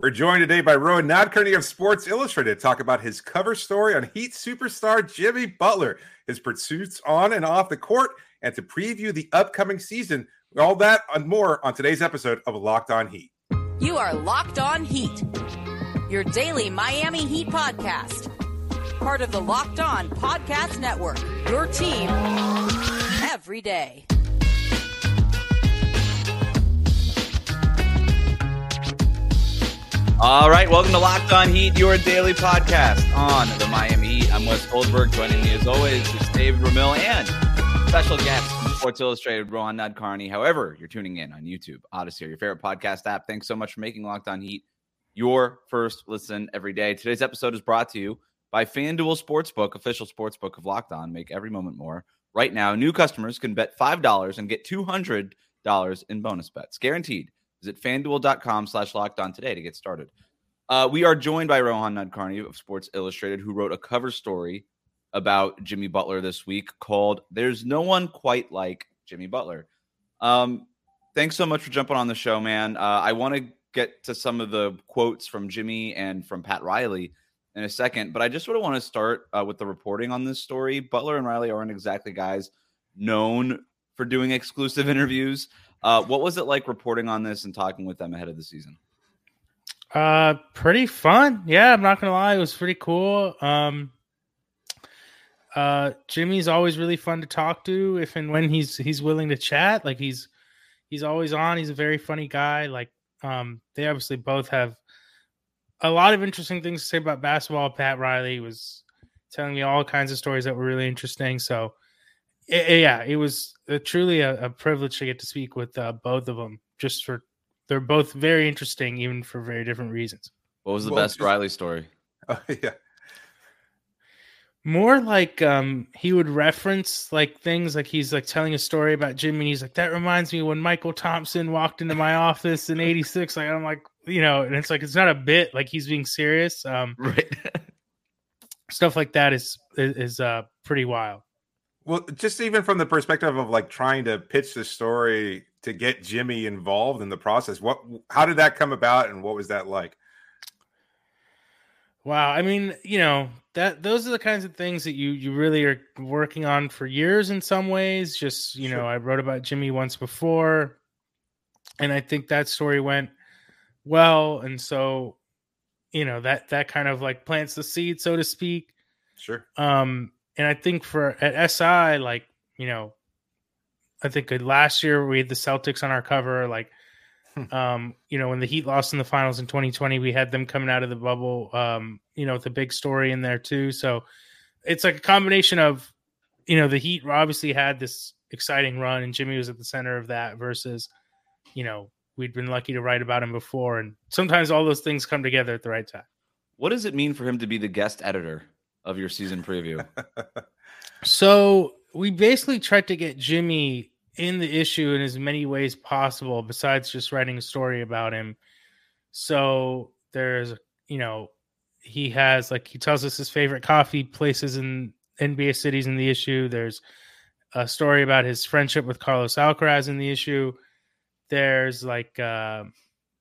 We're joined today by Rohan Nadkarni of Sports Illustrated to talk about his cover story on Heat superstar Jimmy Butler, his pursuits on and off the court, and to preview the upcoming season. All that and more on today's episode of Locked On Heat. You are Locked On Heat, your daily Miami Heat podcast. Part of the Locked On Podcast Network, your team every day. All right, welcome to Locked On Heat, your daily podcast on the Miami Heat. I'm Wes Goldberg. Joining me as always is David Ramil and special guest Sports Illustrated, Rohan Nadkarni. However, you're tuning in on YouTube, Audacy, your favorite podcast app. Thanks so much for making Locked On Heat your first listen every day. Today's episode is brought to you by FanDuel Sportsbook, official sportsbook of Locked On. Make every moment more. Right now, new customers can bet $5 and get $200 in bonus bets, guaranteed. Visit fanduel.com slash locked on today to get started. Uh, we are joined by Rohan Nadkarni of Sports Illustrated, who wrote a cover story about Jimmy Butler this week called There's No One Quite Like Jimmy Butler. Um, thanks so much for jumping on the show, man. Uh, I want to get to some of the quotes from Jimmy and from Pat Riley in a second, but I just sort of want to start uh, with the reporting on this story. Butler and Riley aren't exactly guys known for doing exclusive interviews. Uh, what was it like reporting on this and talking with them ahead of the season? Uh, pretty fun. Yeah, I'm not gonna lie, it was pretty cool. Um, uh, Jimmy's always really fun to talk to if and when he's he's willing to chat. Like he's he's always on. He's a very funny guy. Like um, they obviously both have a lot of interesting things to say about basketball. Pat Riley was telling me all kinds of stories that were really interesting. So it, yeah, it was a, truly a, a, privilege to get to speak with uh, both of them. Just for they're both very interesting, even for very different reasons. What was the well, best just, Riley story? Oh yeah, more like um he would reference like things like he's like telling a story about Jimmy and he's like that reminds me when Mychal Thompson walked into my office in 86 like I'm like you know and it's like it's not a bit like he's being serious um right stuff like that is is, is uh pretty wild well, just even from the perspective of like trying to pitch the story to get Jimmy involved in the process, what how did that come about and what was that like? Wow, I mean, you know, that those are the kinds of things that you you really are working on for years in some ways. Just, you sure. know, I wrote about Jimmy once before and I think that story went well and so you know, that that kind of like plants the seed so to speak. Sure. Um and I think for at SI, like you know, I think last year we had the Celtics on our cover. Like, hmm. um, you know, when the Heat lost in the finals in 2020, we had them coming out of the bubble. Um, you know, with a big story in there too. So it's like a combination of, you know, the Heat obviously had this exciting run, and Jimmy was at the center of that. Versus, you know, we'd been lucky to write about him before, and sometimes all those things come together at the right time. What does it mean for him to be the guest editor of your season preview? so we basically tried to get Jimmy in the issue in as many ways possible, besides just writing a story about him. So there's, you know, he has like he tells us his favorite coffee places in NBA cities in the issue. There's a story about his friendship with Carlos Alcaraz in the issue. There's like, uh,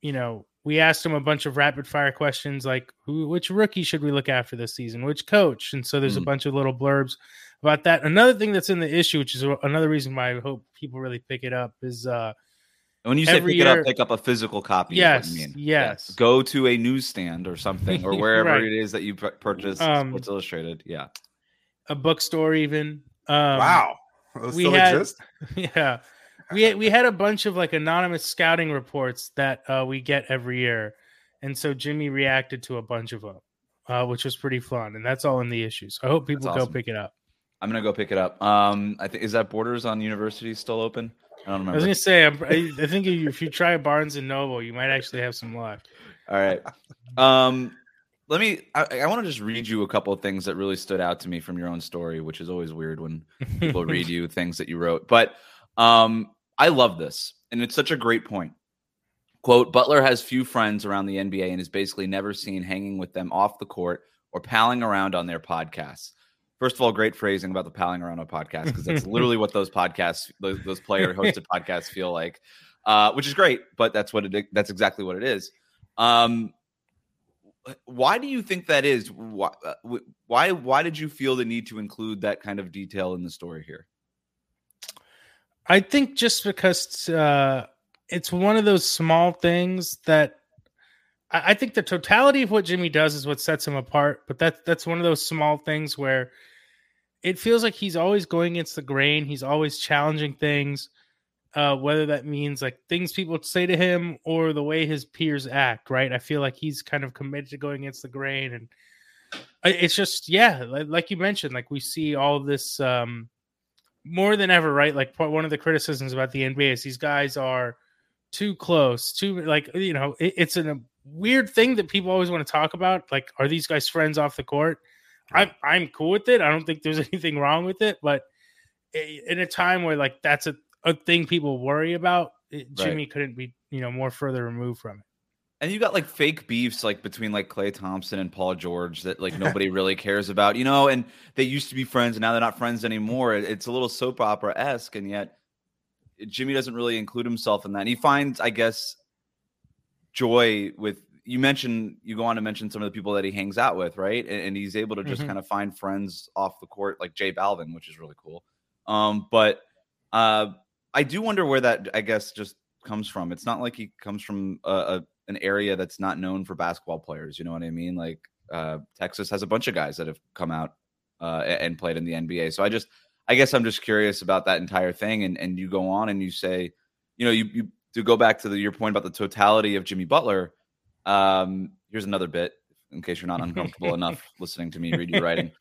you know, we asked him a bunch of rapid fire questions like who which rookie should we look after this season which coach and so there's mm. a hmm. bunch of little blurbs about that another thing that's in the issue which is another reason why i hope people really pick it up is uh when you say pick year, it up, pick up a physical copy. Yes, yes, yes. Go to a newsstand or something, or wherever right. it is that you purchase um, Sports Illustrated. Yeah, a bookstore even. Um, wow, Those we had, exist? Yeah, we we had a bunch of like anonymous scouting reports that uh, we get every year, and so Jimmy reacted to a bunch of them, uh, which was pretty fun. And that's all in the issues. So I hope people awesome. go pick it up. I'm gonna go pick it up. Um, I think is that Borders on University still open? I don't remember. I was gonna say, I, I think if you try Barnes and Noble, you might actually have some luck. All right. Um, let me. I, I want to just read you a couple of things that really stood out to me from your own story, which is always weird when people read you things that you wrote. But um, I love this, and it's such a great point. Quote Butler has few friends around the NBA and is basically never seen hanging with them off the court or palling around on their podcasts. First of all, great phrasing about the palling around on podcast because that's literally what those podcasts, those, those player hosted podcasts feel like, uh, which is great. But that's what it that's exactly what it is. Um, why do you think that is? Why, uh, why why did you feel the need to include that kind of detail in the story here? I think just because uh, it's one of those small things that I, I think the totality of what Jimmy does is what sets him apart. But that's that's one of those small things where it feels like he's always going against the grain. He's always challenging things, uh, whether that means like things people say to him or the way his peers act. Right? I feel like he's kind of committed to going against the grain, and it's just yeah, like, like you mentioned, like we see all this. Um, more than ever, right? Like one of the criticisms about the NBA is these guys are too close, too like you know, it, it's a weird thing that people always want to talk about. Like, are these guys friends off the court? I'm I'm cool with it. I don't think there's anything wrong with it, but in a time where like that's a, a thing people worry about, it, Jimmy right. couldn't be you know more further removed from it. And you got like fake beefs like between like Klay Thompson and Paul George that like nobody really cares about, you know, and they used to be friends and now they're not friends anymore. It's a little soap opera esque, and yet Jimmy doesn't really include himself in that. And he finds, I guess, joy with you mentioned you go on to mention some of the people that he hangs out with, right? And, and he's able to just mm-hmm. kind of find friends off the court, like J Balvin, which is really cool. Um, but uh, I do wonder where that I guess just comes from. It's not like he comes from a, a an area that's not known for basketball players. You know what I mean? Like uh, Texas has a bunch of guys that have come out uh, and played in the NBA. So I just, I guess I'm just curious about that entire thing. And and you go on and you say, you know, you you to go back to the, your point about the totality of Jimmy Butler. Um, here's another bit in case you're not uncomfortable enough listening to me read your writing.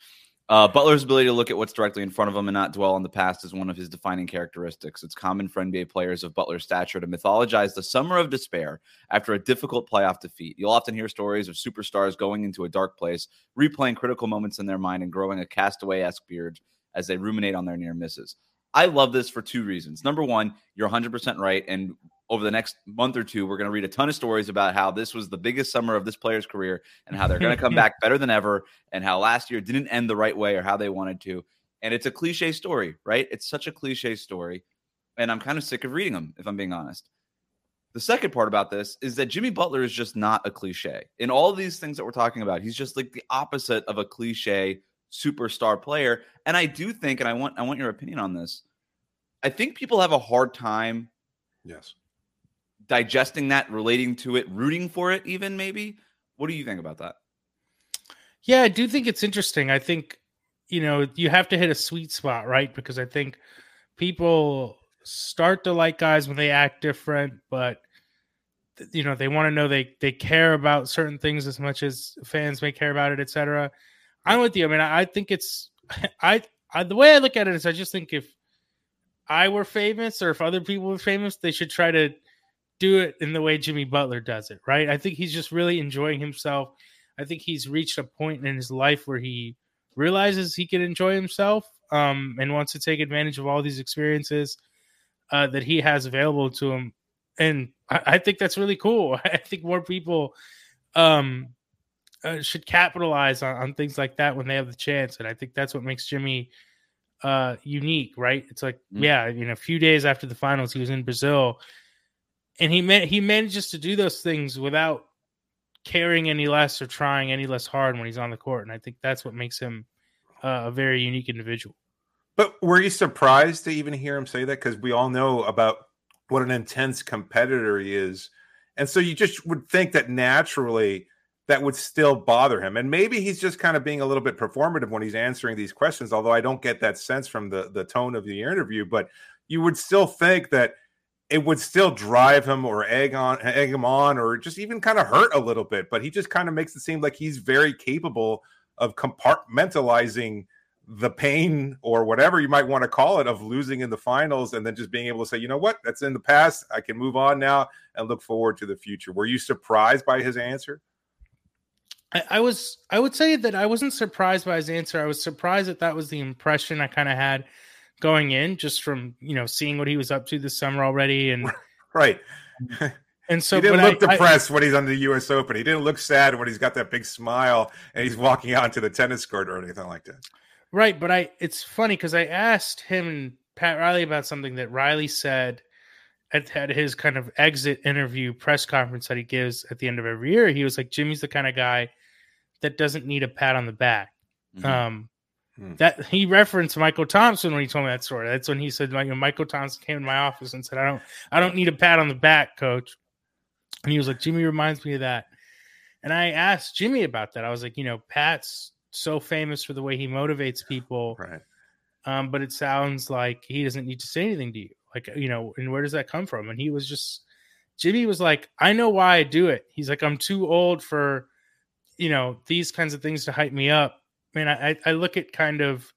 Uh, Butler's ability to look at what's directly in front of him and not dwell on the past is one of his defining characteristics. It's common for NBA players of Butler's stature to mythologize the summer of despair after a difficult playoff defeat. You'll often hear stories of superstars going into a dark place, replaying critical moments in their mind, and growing a castaway esque beard as they ruminate on their near misses. I love this for two reasons. Number one, you're 100% right. And over the next month or two, we're going to read a ton of stories about how this was the biggest summer of this player's career and how they're going to come back better than ever and how last year didn't end the right way or how they wanted to. And it's a cliche story, right? It's such a cliche story. And I'm kind of sick of reading them, if I'm being honest. The second part about this is that Jimmy Butler is just not a cliche. In all these things that we're talking about, he's just like the opposite of a cliche superstar player. And I do think, and I want I want your opinion on this. I think people have a hard time yes digesting that, relating to it, rooting for it, even maybe. What do you think about that? Yeah, I do think it's interesting. I think, you know, you have to hit a sweet spot, right? Because I think people start to like guys when they act different, but you know, they want to know they they care about certain things as much as fans may care about it, etc. I'm with you. I mean, I, I think it's I, I the way I look at it is I just think if I were famous or if other people were famous, they should try to do it in the way Jimmy Butler does it, right? I think he's just really enjoying himself. I think he's reached a point in his life where he realizes he can enjoy himself um, and wants to take advantage of all these experiences uh, that he has available to him. And I, I think that's really cool. I think more people um, uh, should capitalize on, on, things like that when they have the chance. And I think that's what makes Jimmy uh, unique, right? It's like, mm-hmm. yeah, you know, a few days after the finals, he was in Brazil and he man- he manages to do those things without caring any less or trying any less hard when he's on the court, and I think that's what makes him uh, a very unique individual. But were you surprised to even hear him say that? Because we all know about what an intense competitor he is, and so you just would think that naturally that would still bother him. And maybe he's just kind of being a little bit performative when he's answering these questions, although I don't get that sense from the the tone of the interview. But you would still think that it would still drive him or egg on egg him on or just even kind of hurt a little bit but he just kind of makes it seem like he's very capable of compartmentalizing the pain or whatever you might want to call it of losing in the finals and then just being able to say you know what? That's in the past. I can move on now and look forward to the future. Were you surprised by his answer? I, was i would say that i wasn't surprised by his answer. I was surprised that that was the impression i kind of had going in just from you know seeing what he was up to this summer already. And right. and so he didn't look I, depressed I, when he's on the us open. He didn't look sad when he's got that big smile and he's walking out into the tennis court or anything like that. Right but i it's funny because i asked him and pat riley about something that riley said at, at his kind of exit interview press conference that he gives at the end of every year, he was like, Jimmy's the kind of guy that doesn't need a pat on the back. Mhm. Um, Hmm. that he referenced Mychal Thompson when he told me that story. That's when he said, Mychal Thompson came to my office and said, I don't, I don't need a pat on the back, coach. And he was like, Jimmy reminds me of that. And I asked Jimmy about that. I was like, you know, Pat's so famous for the way he motivates people, Right. um, but it sounds like he doesn't need to say anything to you. Like, you know, and where does that come from? And he was just, Jimmy was like, I know why I do it. He's like, I'm too old for, you know, these kinds of things to hype me up. Man, I, I look at kind of,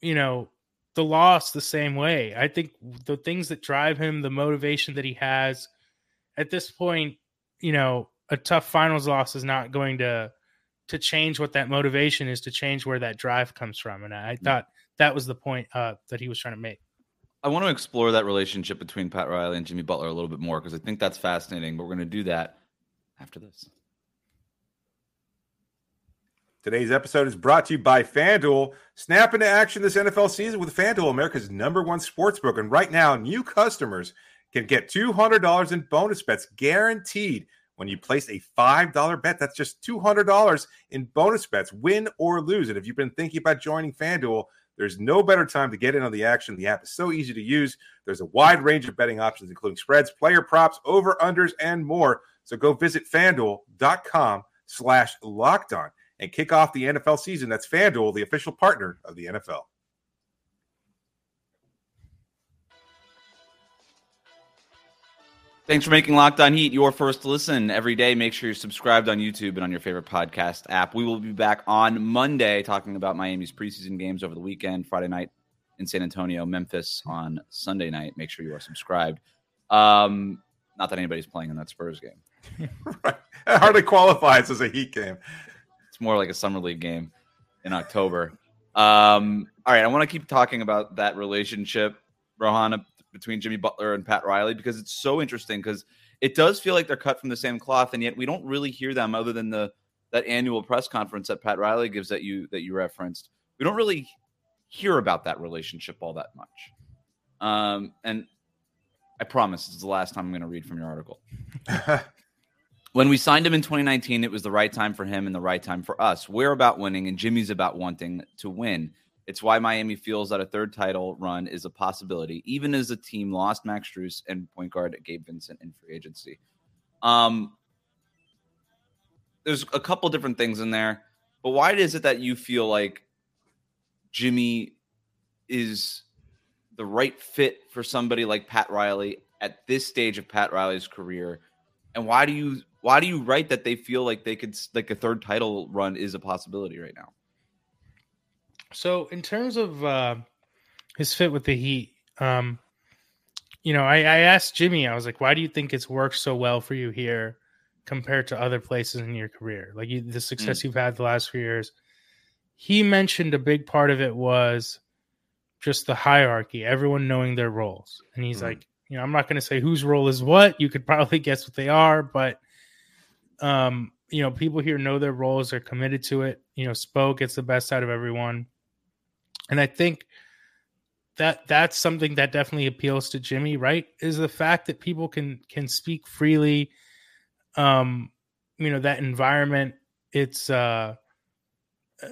you know, the loss the same way. I think the things that drive him, the motivation that he has at this point, you know, a tough finals loss is not going to to change what that motivation is to change where that drive comes from. And I thought that was the point uh, that he was trying to make. I want to explore that relationship between Pat Riley and Jimmy Butler a little bit more because I think that's fascinating. But we're going to do that after this. Today's episode is brought to you by FanDuel. Snap into action this NFL season with FanDuel, America's number one sportsbook. And right now, new customers can get $200 in bonus bets guaranteed when you place a $5 bet. That's just $200 in bonus bets, win or lose. And if you've been thinking about joining FanDuel, there's no better time to get in on the action. The app is so easy to use. There's a wide range of betting options, including spreads, player props, over-unders, and more. So go visit fanduel.com slash locked on and kick off the NFL season. That's FanDuel, the official partner of the NFL. Thanks for making Locked On Heat your first listen every day. Make sure you're subscribed on YouTube and on your favorite podcast app. We will be back on Monday talking about Miami's preseason games over the weekend, Friday night in San Antonio, Memphis on Sunday night. Make sure you are subscribed. Um, not that anybody's playing in that Spurs game. right. It hardly qualifies as a Heat game. More like a summer league game in October. Um, all right, I want to keep talking about that relationship, Rohan, between Jimmy Butler and Pat Riley because it's so interesting because it does feel like they're cut from the same cloth, and yet we don't really hear them other than the that annual press conference that Pat Riley gives that you that you referenced. We don't really hear about that relationship all that much. Um, and I promise this is the last time I'm going to read from your article. When we signed him in 2019, it was the right time for him and the right time for us. We're about winning, and Jimmy's about wanting to win. It's why Miami feels that a third title run is a possibility, even as the team lost Max Strus and point guard Gabe Vincent in free agency. Um, there's a couple different things in there, but why is it that you feel like Jimmy is the right fit for somebody like Pat Riley at this stage of Pat Riley's career? And why do you why do you write that they feel like they could like a third title run is a possibility right now? So in terms of uh, his fit with the Heat, um, you know, I, I asked Jimmy, I was like, why do you think it's worked so well for you here compared to other places in your career? Like you, the success you've had the last few years. He mentioned a big part of it was just the hierarchy, everyone knowing their roles. And he's Mm. like, you know, I'm not going to say whose role is what. You could probably guess what they are, but um, you know, people here know their roles, they're committed to it. You know, Spo gets the best out of everyone. And I think that that's something that definitely appeals to Jimmy, right? Is the fact that people can can speak freely. Um, you know, that environment, it's uh uh,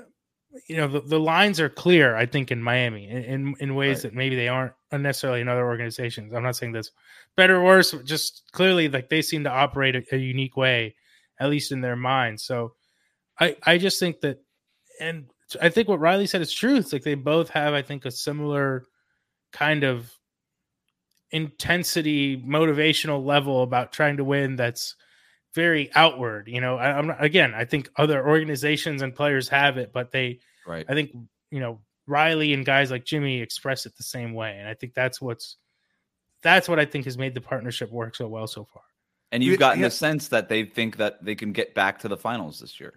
you know, the, the lines are clear, I think, in Miami in, in, in ways Right. that maybe they aren't necessarily in other organizations. I'm not saying that's better or worse, just clearly like they seem to operate a, a unique way, at least in their minds. So I I just think that and I think what Riley said is true. It's like they both have, I think, a similar kind of intensity, motivational level about trying to win. That's very outward. You know, I, I'm not, again, I think other organizations and players have it, but they, Right. I think, you know, Riley and guys like Jimmy express it the same way, and I think that's what's that's what I think has made the partnership work so well so far. And you've gotten yeah. the sense that they think that they can get back to the finals this year.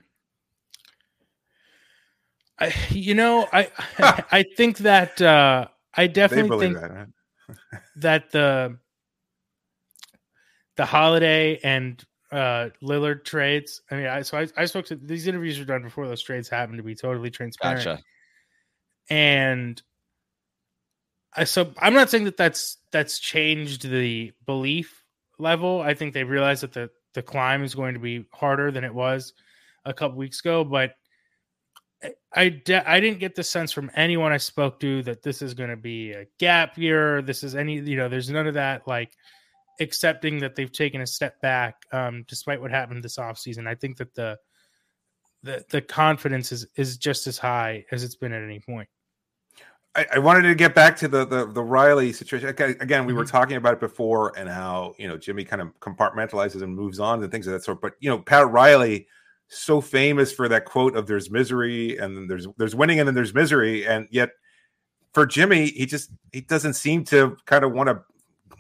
I, you know, I I think that uh, I definitely think that. Huh? that the the holiday and uh Lillard trades. I mean, I so I, I spoke to these interviews were done before those trades happened to be totally transparent. Gotcha. And I so I'm not saying that that's that's changed the belief level. I think they realized that the the climb is going to be harder than it was a couple weeks ago, but I de- I didn't get the sense from anyone I spoke to that this is going to be a gap year. This is any you know. There's none of that like accepting that they've taken a step back um, despite what happened this offseason. I think that the the the confidence is is just as high as it's been at any point. I, I wanted to get back to the the, the Riley situation again. We mm-hmm. were talking about it before and how you know Jimmy kind of compartmentalizes and moves on and things of that sort. But you know Pat Riley so famous for that quote of "There's misery and then there's there's winning and then there's misery," and yet for Jimmy, he just he doesn't seem to kind of want to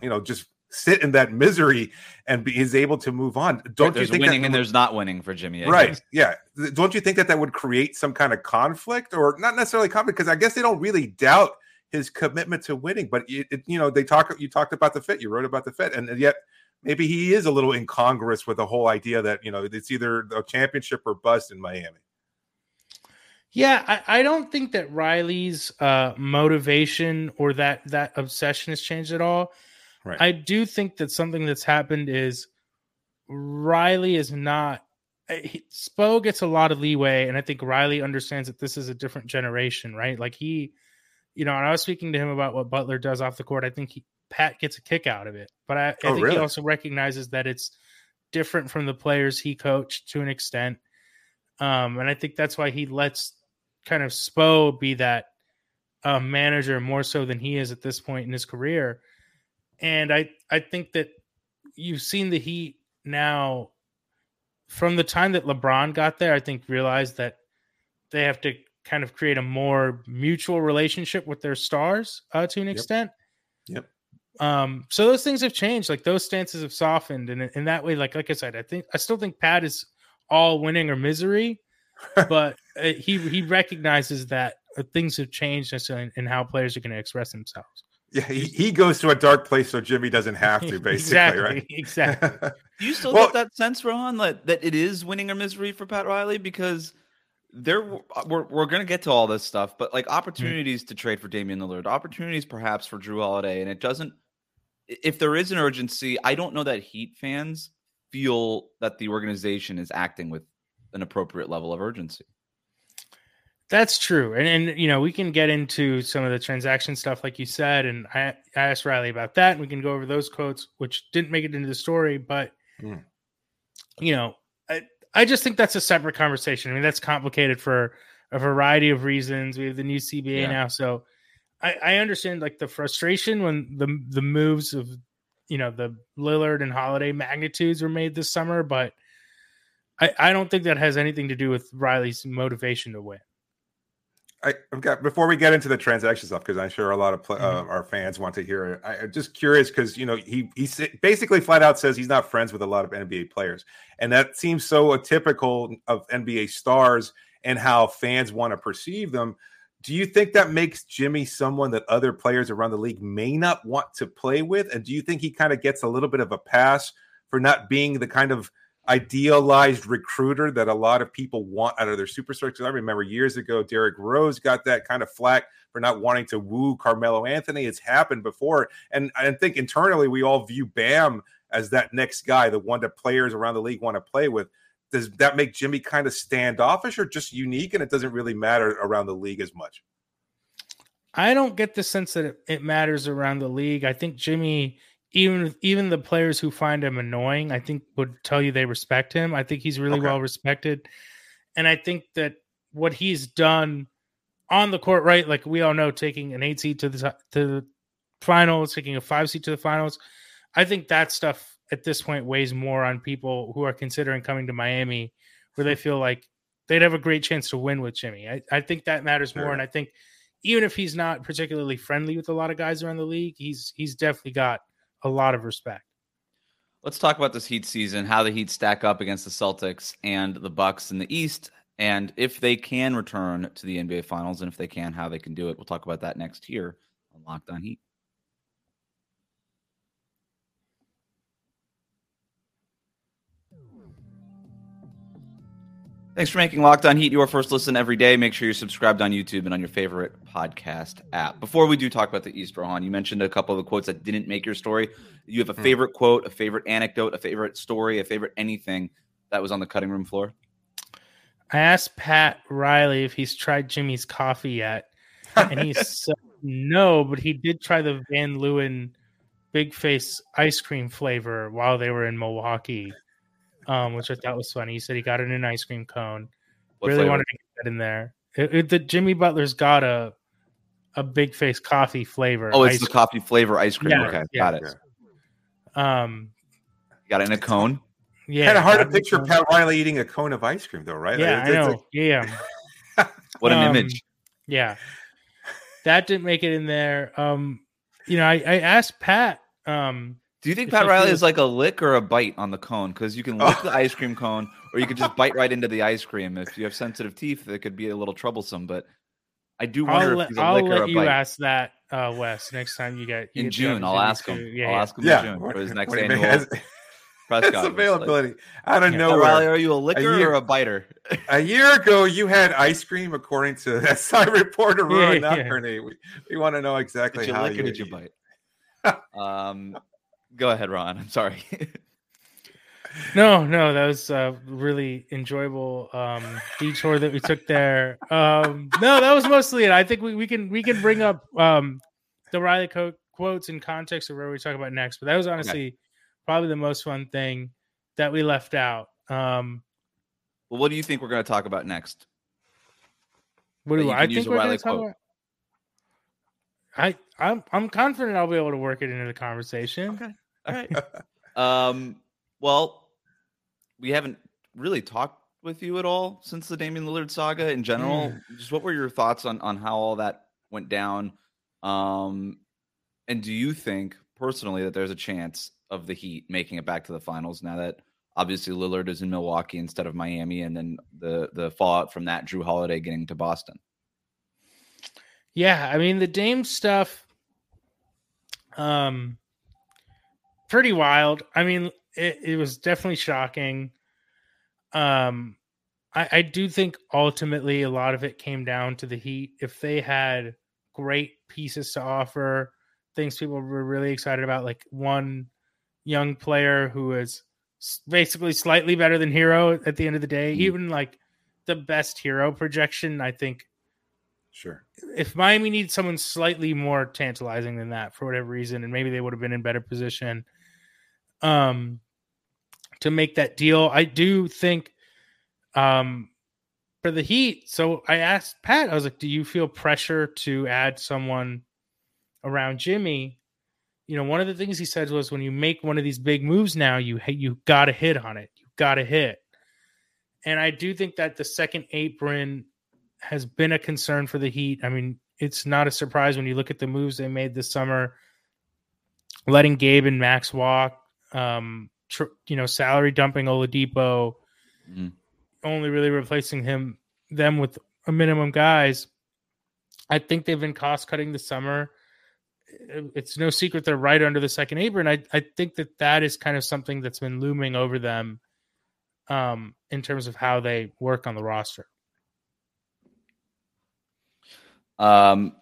you know just sit in that misery and be is able to move on. Don't there's you think winning and would, there's not winning for Jimmy? I right? Guess. Yeah. Don't you think that that would create some kind of conflict, or not necessarily conflict? Because I guess they don't really doubt his commitment to winning, but it, it, you know they talk. You talked about the fit. You wrote about the fit, and, and yet maybe he is a little incongruous with the whole idea that you know it's either a championship or bust in Miami. Yeah, I, I don't think that Riley's uh, motivation or that that obsession has changed at all. Right. I do think that something that's happened is Riley is not. Eh, he, Spo gets a lot of leeway, and I think Riley understands that this is a different generation, right? Like he, you know, and I was speaking to him about what Butler does off the court. I think he, Pat gets a kick out of it, but I, I oh, think really? he also recognizes that it's different from the players he coached to an extent, um, and I think that's why he lets kind of Spo be that uh, manager more so than he is at this point in his career and I I think that you've seen the Heat now from the time that LeBron got there. I think realized that they have to kind of create a more mutual relationship with their stars uh, to an yep. extent. Yep. Um, so those things have changed. Like those stances have softened, and in that way, like like I said, I think I still think Pat is all winning or misery, but uh, he he recognizes that uh, things have changed in, in how players are going to express themselves. Yeah, he, he goes to a dark place so Jimmy doesn't have to, basically, exactly, right? Exactly. Do you still well, get that sense, Rohan, that, that it is winning or misery for Pat Riley? Because there we're, we're going to get to all this stuff, but like opportunities mm-hmm. to trade for Damian Lillard, opportunities perhaps for Jrue Holiday, and it doesn't. If there is an urgency, I don't know that Heat fans feel that the organization is acting with an appropriate level of urgency. That's true, and and you know we can get into some of the transaction stuff, like you said, and I, I asked Riley about that, and we can go over those quotes, which didn't make it into the story, but mm. you know, I I just think that's a separate conversation. I mean, that's complicated for a variety of reasons. We have the new CBA yeah. now, so I, I understand like the frustration when the the moves of you know the Lillard and Holiday magnitudes were made this summer, but I I don't think that has anything to do with Riley's motivation to win. I, have got before we get into the transaction stuff because I'm sure a lot of mm-hmm. uh, our fans want to hear it. I, am just curious because you know he he basically flat out says he's not friends with a lot of NBA players, and that seems so atypical of NBA stars and how fans want to perceive them. Do you think that makes Jimmy someone that other players around the league may not want to play with? And do you think he kind of gets a little bit of a pass for not being the kind of idealized recruiter that a lot of people want out of their superstars. I remember years ago, Derrick Rose got that kind of flack for not wanting to woo Carmelo Anthony. It's happened before. And I think internally we all view Bam as that next guy, the one that players around the league want to play with. Does that make Jimmy kind of standoffish or just unique and it doesn't really matter around the league as much? I don't get the sense that it matters around the league. I think Jimmy even even the players who find him annoying, I think would tell you they respect him. I think he's really okay. well respected, and I think that what he's done on the court, right? Like we all know, taking an eight seed to the to the finals, taking a five seed to the finals. I think that stuff at this point weighs more on people who are considering coming to Miami, where they feel like they'd have a great chance to win with Jimmy. I, I think that matters more, and I think even if he's not particularly friendly with a lot of guys around the league, he's he's definitely got a lot of respect. Let's talk about this Heat season, how the Heat stack up against the Celtics and the Bucks in the East, and if they can return to the NBA Finals, and if they can, how they can do it. We'll talk about that next here on Locked On Heat. Thanks for making Locked On Heat your first listen every day. Make sure you're subscribed on YouTube and on your favorite podcast app. Before we do talk about the East, Rohan, you mentioned a couple of the quotes that didn't make your story. You have a Hmm. favorite quote, a favorite anecdote, a favorite story, a favorite anything that was on the cutting room floor? I asked Pat Riley if he's tried Jimmy's coffee yet, and he said no, but he did try the Van Leeuwen Big Face ice cream flavor while they were in Milwaukee, um, which I thought was funny. He said he got it in an ice cream cone. What really flavor? wanted to get that in there. It, it- the Jimmy Butler's got a a Big Face coffee flavor. Oh, it's ice the coffee flavor ice cream. Yeah, okay, yeah. got it. Um, Got it in a cone. yeah, kind of hard to got it. picture Pat Riley eating a cone of ice cream, though, right? Yeah, Like, I know. it's yeah. What an Um, image. Yeah. That didn't make it in there. Um, you know, I, I asked Pat, um, Do you think Pat Riley is like a lick or a bite on the cone? Because you can lick Oh. the ice cream cone, or you could just bite right into the ice cream. If you have sensitive teeth, it could be a little troublesome. But I do wonder I'll if let, he's a I'll lick or let a you bite. ask that, uh, Wes, next time you get you in get June, I'll ask him. Yeah, I'll yeah. ask him yeah. in June for his next annual has- press It's conference. availability out of Yeah. Pat nowhere. Riley, are you a licker year- or a biter? A year ago, you had ice cream, according to that side reporter, Yeah, Ruin yeah. Nocturne. We, we want to know exactly Did you how lick or did you bite? um, go ahead, Ron. I'm sorry. No, no, that was a really enjoyable um, detour that we took there. Um, no, that was mostly it. I think we, we can we can bring up um, the Riley co- quotes in context of where we talk about next, but that was honestly probably the most fun thing that we left out. Um, well, what do you think we're going to talk about next? what do you I think we're going to talk about? I I'm I'm confident I'll be able to work it into the conversation. Okay. All right. um, well, we haven't really talked with you at all since the Damian Lillard saga in general. Just what were your thoughts on on how all that went down? Um, and do you think personally that there's a chance of the Heat making it back to the finals now that obviously Lillard is in Milwaukee instead of Miami, and then the the fallout from that Jrue Holiday getting to Boston? Yeah, I mean the Dame stuff um pretty wild. I mean it, it was definitely shocking. Um I, I do think ultimately a lot of it came down to the Heat. If they had great pieces to offer, things people were really excited about, like one young player who is basically slightly better than Herro at the end of the day, Mhm. even like the best Herro projection, I think Sure. if Miami needs someone slightly more tantalizing than that for whatever reason, and maybe they would have been in better position um to make that deal. I do think um for the Heat, so I asked Pat, I was like, do you feel pressure to add someone around Jimmy? You know, one of the things he said was when you make one of these big moves now, you you got to hit on it. You got to hit. And I do think that the second apron has been a concern for the Heat. I mean, it's not a surprise when you look at the moves they made this summer, letting Gabe and Max walk, um, tr- you know, salary dumping Oladipo, Mhm. only really replacing him them with a minimum guys. I think they've been cost cutting this summer. It's no secret they're right under the second apron. I I think that that is kind of something that's been looming over them, um, in terms of how they work on the roster. Um,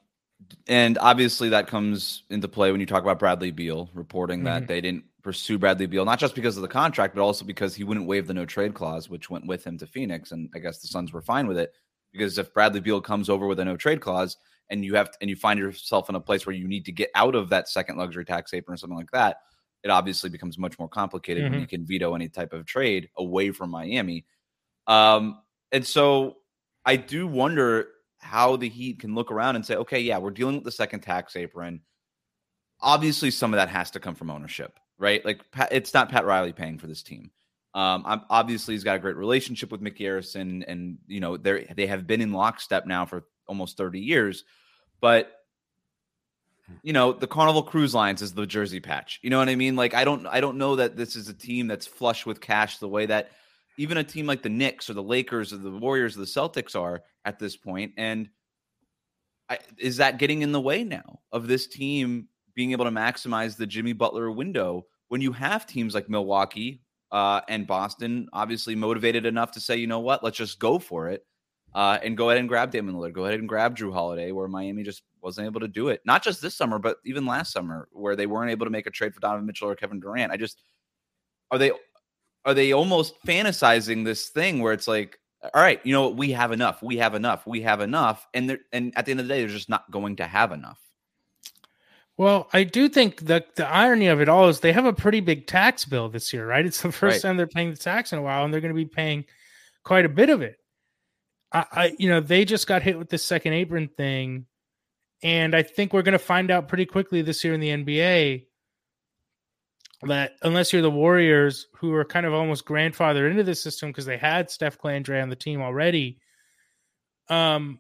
and obviously that comes into play when you talk about Bradley Beal reporting that Mhm. they didn't pursue Bradley Beal, not just because of the contract, but also because he wouldn't waive the no trade clause, which went with him to Phoenix. And I guess the Suns were fine with it because if Bradley Beal comes over with a no trade clause and you have and you find yourself in a place where you need to get out of that second luxury tax apron or something like that, it obviously becomes much more complicated when Mhm. you can veto any type of trade away from Miami. Um, and so I do wonder how the Heat can look around and say, okay, yeah, we're dealing with the second tax apron. Obviously, some of that has to come from ownership, right? Like, it's not Pat Riley paying for this team. Um, I'm, obviously, he's got a great relationship with Micky Arison, and you know they they have been in lockstep now for almost 30 years. But you know, the Carnival Cruise Lines is the jersey patch. You know what I mean? Like, I don't I don't know that this is a team that's flush with cash the way that even a team like the Knicks or the Lakers or the Warriors or the Celtics are at this point. And I, is that getting in the way now of this team being able to maximize the Jimmy Butler window when you have teams like Milwaukee Uh, and Boston obviously motivated enough to say, you know what, let's just go for it uh, and go ahead and grab Damian Lillard, go ahead and grab Jrue Holiday, where Miami just wasn't able to do it. Not just this summer, but even last summer, where they weren't able to make a trade for Donovan Mitchell or Kevin Durant. I just are they are they almost fantasizing this thing where it's like, all right, you know, we have enough, we have enough, we have enough, and and at the end of the day, they're just not going to have enough. Well, I do think that the irony of it all is they have a pretty big tax bill this year, right? It's the first Right. time they're paying the tax in a while, and they're going to be paying quite a bit of it. I, I, you know, they just got hit with this second apron thing, and I think we're going to find out pretty quickly this year in the NBA that unless you're the Warriors, who are kind of almost grandfathered into the system because they had Steph Klay and Dre on the team already, um,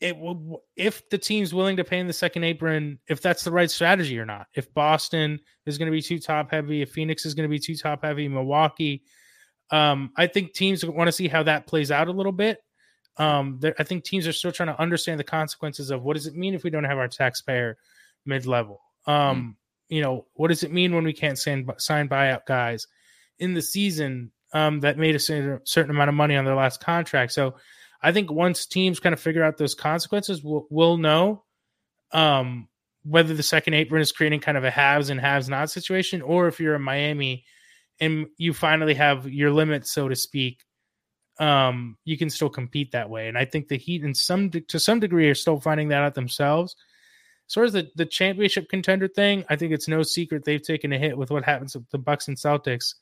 it will if the team's willing to pay in the second apron, if that's the right strategy or not. If Boston is going to be too top heavy, if Phoenix is going to be too top heavy, Milwaukee, um, I think teams want to see how that plays out a little bit. Um, I think teams are still trying to understand the consequences of what does it mean if we don't have our taxpayer mid level. Um, You know, what does it mean when we can't sign, sign buyout guys in the season um, that made a certain amount of money on their last contract? So I think once teams kind of figure out those consequences, we'll, we'll know um, whether the second apron is creating kind of a haves and haves not situation, or if you're in Miami and you finally have your limits, so to speak, um, you can still compete that way. And I think the Heat, in some to some degree, are still finding that out themselves. As far as the, the championship contender thing, I think it's no secret they've taken a hit with what happens with the Bucks and Celtics.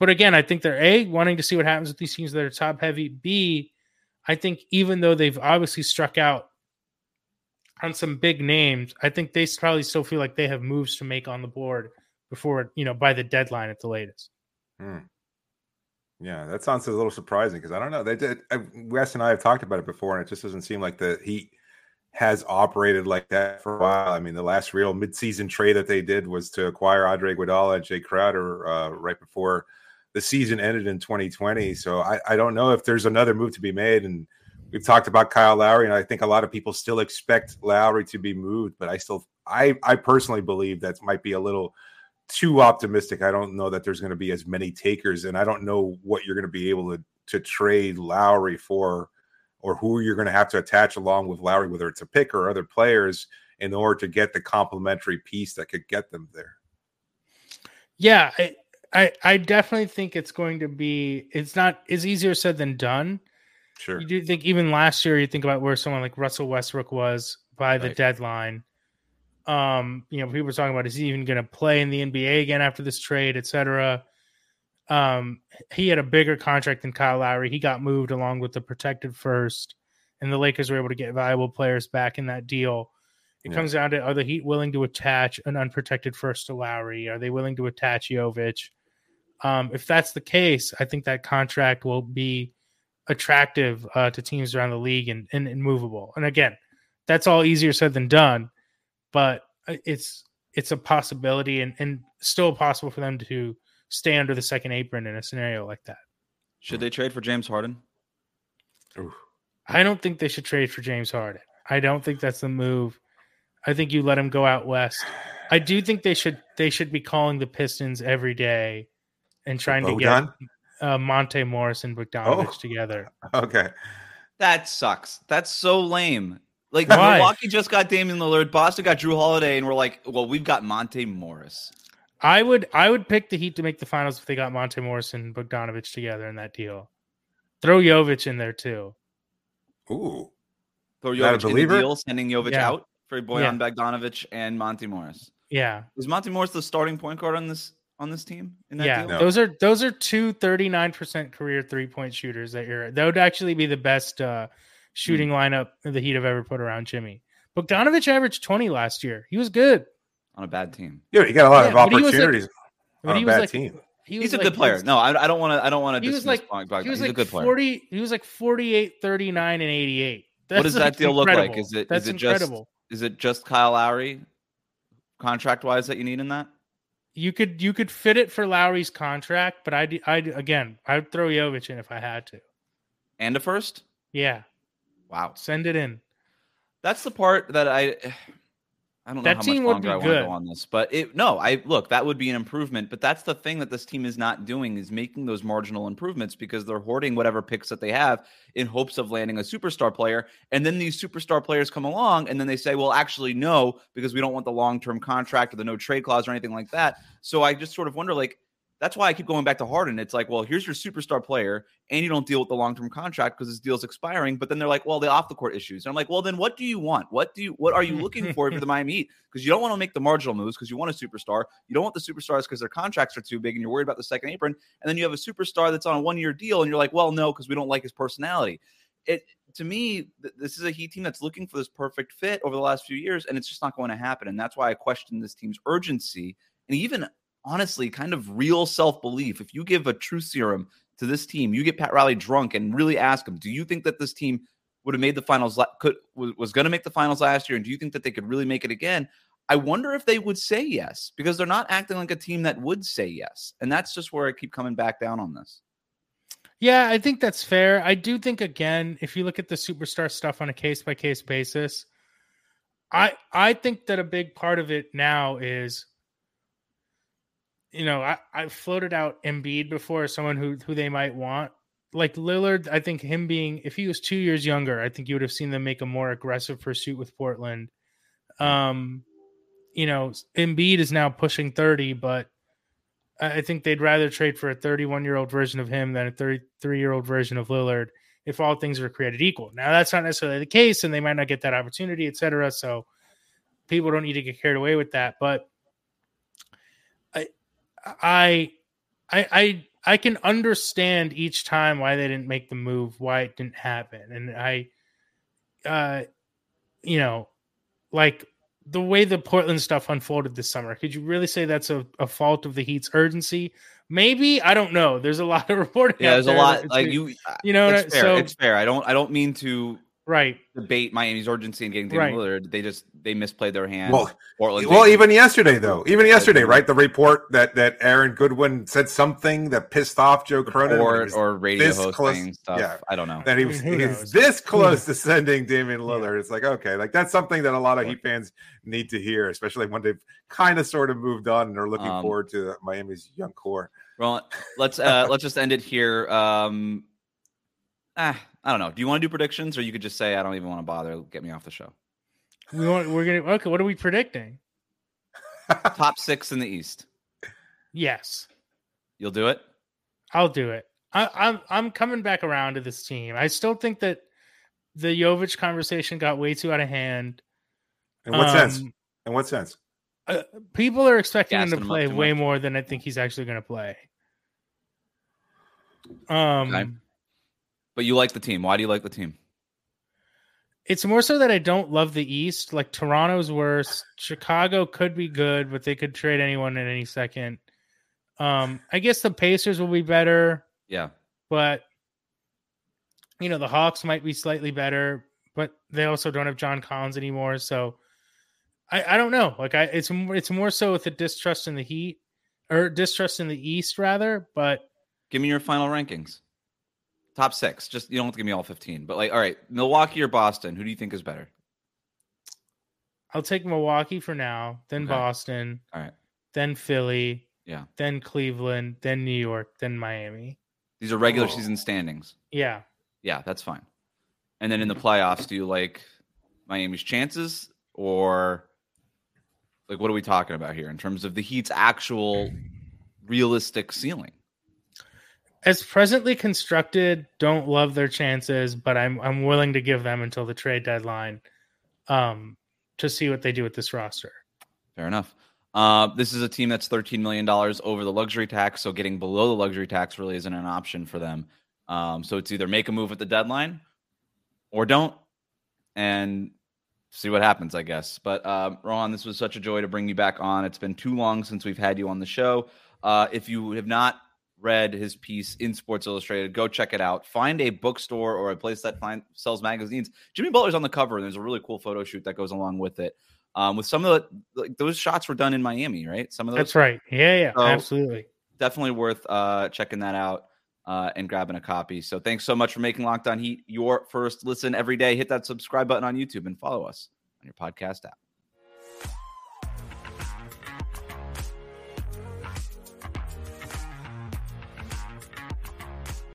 But again, I think they're a wanting to see what happens with these teams that are top heavy. B, I think even though they've obviously struck out on some big names, I think they probably still feel like they have moves to make on the board before you know by the deadline at the latest. Hmm. Yeah, that sounds a little surprising because I don't know. They did. I, Wes and I have talked about it before, and it just doesn't seem like the Heat has operated like that for a while. I mean, the last real midseason trade that they did was to acquire Andre Iguodala and Jae Crowder uh, right before the season ended in 2020. So I, I don't know if there's another move to be made. And we've talked about Kyle Lowry, and I think a lot of people still expect Lowry to be moved, but I still, I, I personally believe that might be a little too optimistic. I don't know that there's going to be as many takers, and I don't know what you're going to be able to to trade Lowry for, or who you're going to have to attach along with Lowry, whether it's a pick or other players, in order to get the complementary piece that could get them there. Yeah, I I definitely think it's going to be. It's not. It's easier said than done. Sure. You do think even last year, you think about where someone like Russell Westbrook was by the Right. deadline. Um, you know, people were talking about is he even going to play in the NBA again after this trade, et cetera. Um, he had a bigger contract than Kyle Lowry. He got moved along with the protected first, and the Lakers were able to get valuable players back in that deal. It Yeah. comes down to are the Heat willing to attach an unprotected first to Lowry? Are they willing to attach Jovic? Um, if that's the case, I think that contract will be attractive uh, to teams around the league and, and, and movable. And again, that's all easier said than done, but uh, it's it's a possibility and, and still possible for them to stay under the second apron in a scenario like that. Should they trade for James Harden? Oof. I don't think they should trade for James Harden. I don't think that's the move. I think you let him go out west. I do think they should they should be calling the Pistons every day and trying to get uh, Monte Morris and Bogdanovich Oh. together. Okay. That sucks. That's so lame. Like Why? Milwaukee just got Damian Lillard, Boston got Jrue Holiday, and we're like, well, we've got Monte Morris. I would I would pick the Heat to make the finals if they got Monte Morris and Bogdanovich together in that deal. Throw Jovic in there too. Ooh. Throw Not a Jovic in the deal, sending Jovic Yeah. out for Bojan Bogdanovich and Monte Morris. Yeah. Is Monte Morris the starting point guard on this on this team? In that yeah. deal? No. Those are those are two 39% career three-point shooters that you're that would actually be the best uh shooting lineup the Heat have ever put around Jimmy. Bogdanovich averaged 20 last year. He was good. on a bad team. Yeah, he got a lot Yeah, of but like- opportunities But on a bad like team. he He's a like- good player. No, I, I don't want to. I don't want to He was like Bog- Bogdan. he was He's like a good player. 40 he was like 48 39 and 88. What does That's, that deal look like? Is it is That's it just incredible. is it just Kyle Lowry contract wise that you need in that? You could you could fit it for Lowry's contract, but I'd I again I'd throw Jovic in if I had to. And a first? Yeah, Wow. send it in. That's the part that I I don't know That how team much would longer I want to go on this, but it no, I look that would be an improvement. But that's the thing that this team is not doing is making those marginal improvements because they're hoarding whatever picks that they have in hopes of landing a superstar player. And then these superstar players come along, and then they say, "Well, actually, no, because we don't want the long term contract or the no trade clause or anything like that." So I just sort of wonder, like. That's why I keep going back to Harden. It's like, well, here's your superstar player, and you don't deal with the long term contract because his deal's expiring. But then they're like, well, the off the court issues. And I'm like, well, then what do you want? What do you what are you looking for for the Miami Heat? Because you don't want to make the marginal moves because you want a superstar. You don't want the superstars because their contracts are too big and you're worried about the second apron. And then you have a superstar that's on a one year deal, and you're like, well, no, because we don't like his personality. It to me, th- this is a Heat team that's looking for this perfect fit over the last few years, and it's just not going to happen. And that's why I question this team's urgency and even honestly kind of real self belief. If you give a truth serum to this team, you get Pat Riley drunk and really ask him, do you think that this team would have made the finals? Could was, was going to make the finals last year, and do you think that they could really make it again? I wonder if they would say yes because they're not acting like a team that would say yes, and that's just where I keep coming back down on this. Yeah, I think that's fair. I do think again, if you look at the superstar stuff on a case by case basis, I I think that a big part of it now is you know, I, I floated out Embiid before as someone who who they might want. Like Lillard, I think him being if he was two years younger, I think you would have seen them make a more aggressive pursuit with Portland. Um, you know, Embiid is now pushing 30, but I think they'd rather trade for a 31 year old version of him than a 33 year old version of Lillard if all things were created equal. Now, that's not necessarily the case, and they might not get that opportunity, et cetera. So people don't need to get carried away with that. But I, I, I, I can understand each time why they didn't make the move, why it didn't happen. And I, uh, you know, like the way the Portland stuff unfolded this summer, could you really say that's a, a fault of the Heat's urgency? Maybe I don't know. There's a lot of reporting. Yeah, there's a lot like you. you know, it's fair. so it's fair. I don't. I don't mean to right. debate Miami's urgency in getting Damian Right. Lillard. They just they misplayed their hand. Well, Portland. Well, even yesterday, though, even yesterday, right? The report that that Aaron Goodwin said something that pissed off Joe Cronin, or, or radio this hosting close- stuff. yeah. I don't know. that he I was mean, who he's this close to sending Damian Lillard. It's like okay, like that's something that a lot of Heat fans need to hear, especially when they've kind of sort of moved on and are looking Um, forward to Miami's young core. Well, let's uh let's just end it here. Um, ah, I don't know. Do you want to do predictions, or you could just say I don't even want to bother? Get me off the show. We want, we're gonna okay. What are we predicting? Top six in the East. Yes, You'll do it. I'll do it. I, I'm I'm coming back around to this team. I still think that the Jovic conversation got way too out of hand. In what sense? Um, In what sense? uh, people are expecting him Gassing to him up play too way much. more than I think he's actually going to play. Um, Okay. But you like the team. Why do you like the team? it's more so that I don't love the East. Like Toronto's worse. Chicago could be good, but they could trade anyone at any second. Um, I guess the Pacers will be better, Yeah. but you know the Hawks might be slightly better, but they also don't have John Collins anymore. So I, I don't know. Like I, it's it's more so with the distrust in the Heat or distrust in the East rather. But Give me your final rankings. Top six. Just you don't have to give me all fifteen. But like, all right, Milwaukee or Boston? Who do you think is better? I'll take Milwaukee for now, then Okay. Boston, All right. then Philly, Yeah. then Cleveland, then New York, then Miami. These are regular Oh. season standings. Yeah. Yeah, that's fine. And then in the playoffs, do you like Miami's chances or like what are we talking about here in terms of the Heat's actual realistic ceiling? As presently constructed, don't love their chances, but I'm I'm willing to give them until the trade deadline um to see what they do with this roster. Fair enough. Uh, this is a team that's $13 million over the luxury tax. So getting below the luxury tax really isn't an option for them. Um, so it's either make a move at the deadline or don't and see what happens, I guess. But um, Rohan, this was such a joy to bring you back on. It's been too long since we've had you on the show. Uh, if you have not read his piece in Sports Illustrated, go check it out. Find a bookstore or a place that find, sells magazines. Jimmy Butler's on the cover, and there's a really cool photo shoot that goes along with it. Um, with some of the like, those shots were done in Miami, right? Some of those That's right. Yeah, yeah, So- absolutely. definitely worth uh, checking that out uh, and grabbing a copy. So thanks so much for making Locked On Heat your first listen every day. Hit that subscribe button on YouTube and follow us on your podcast app.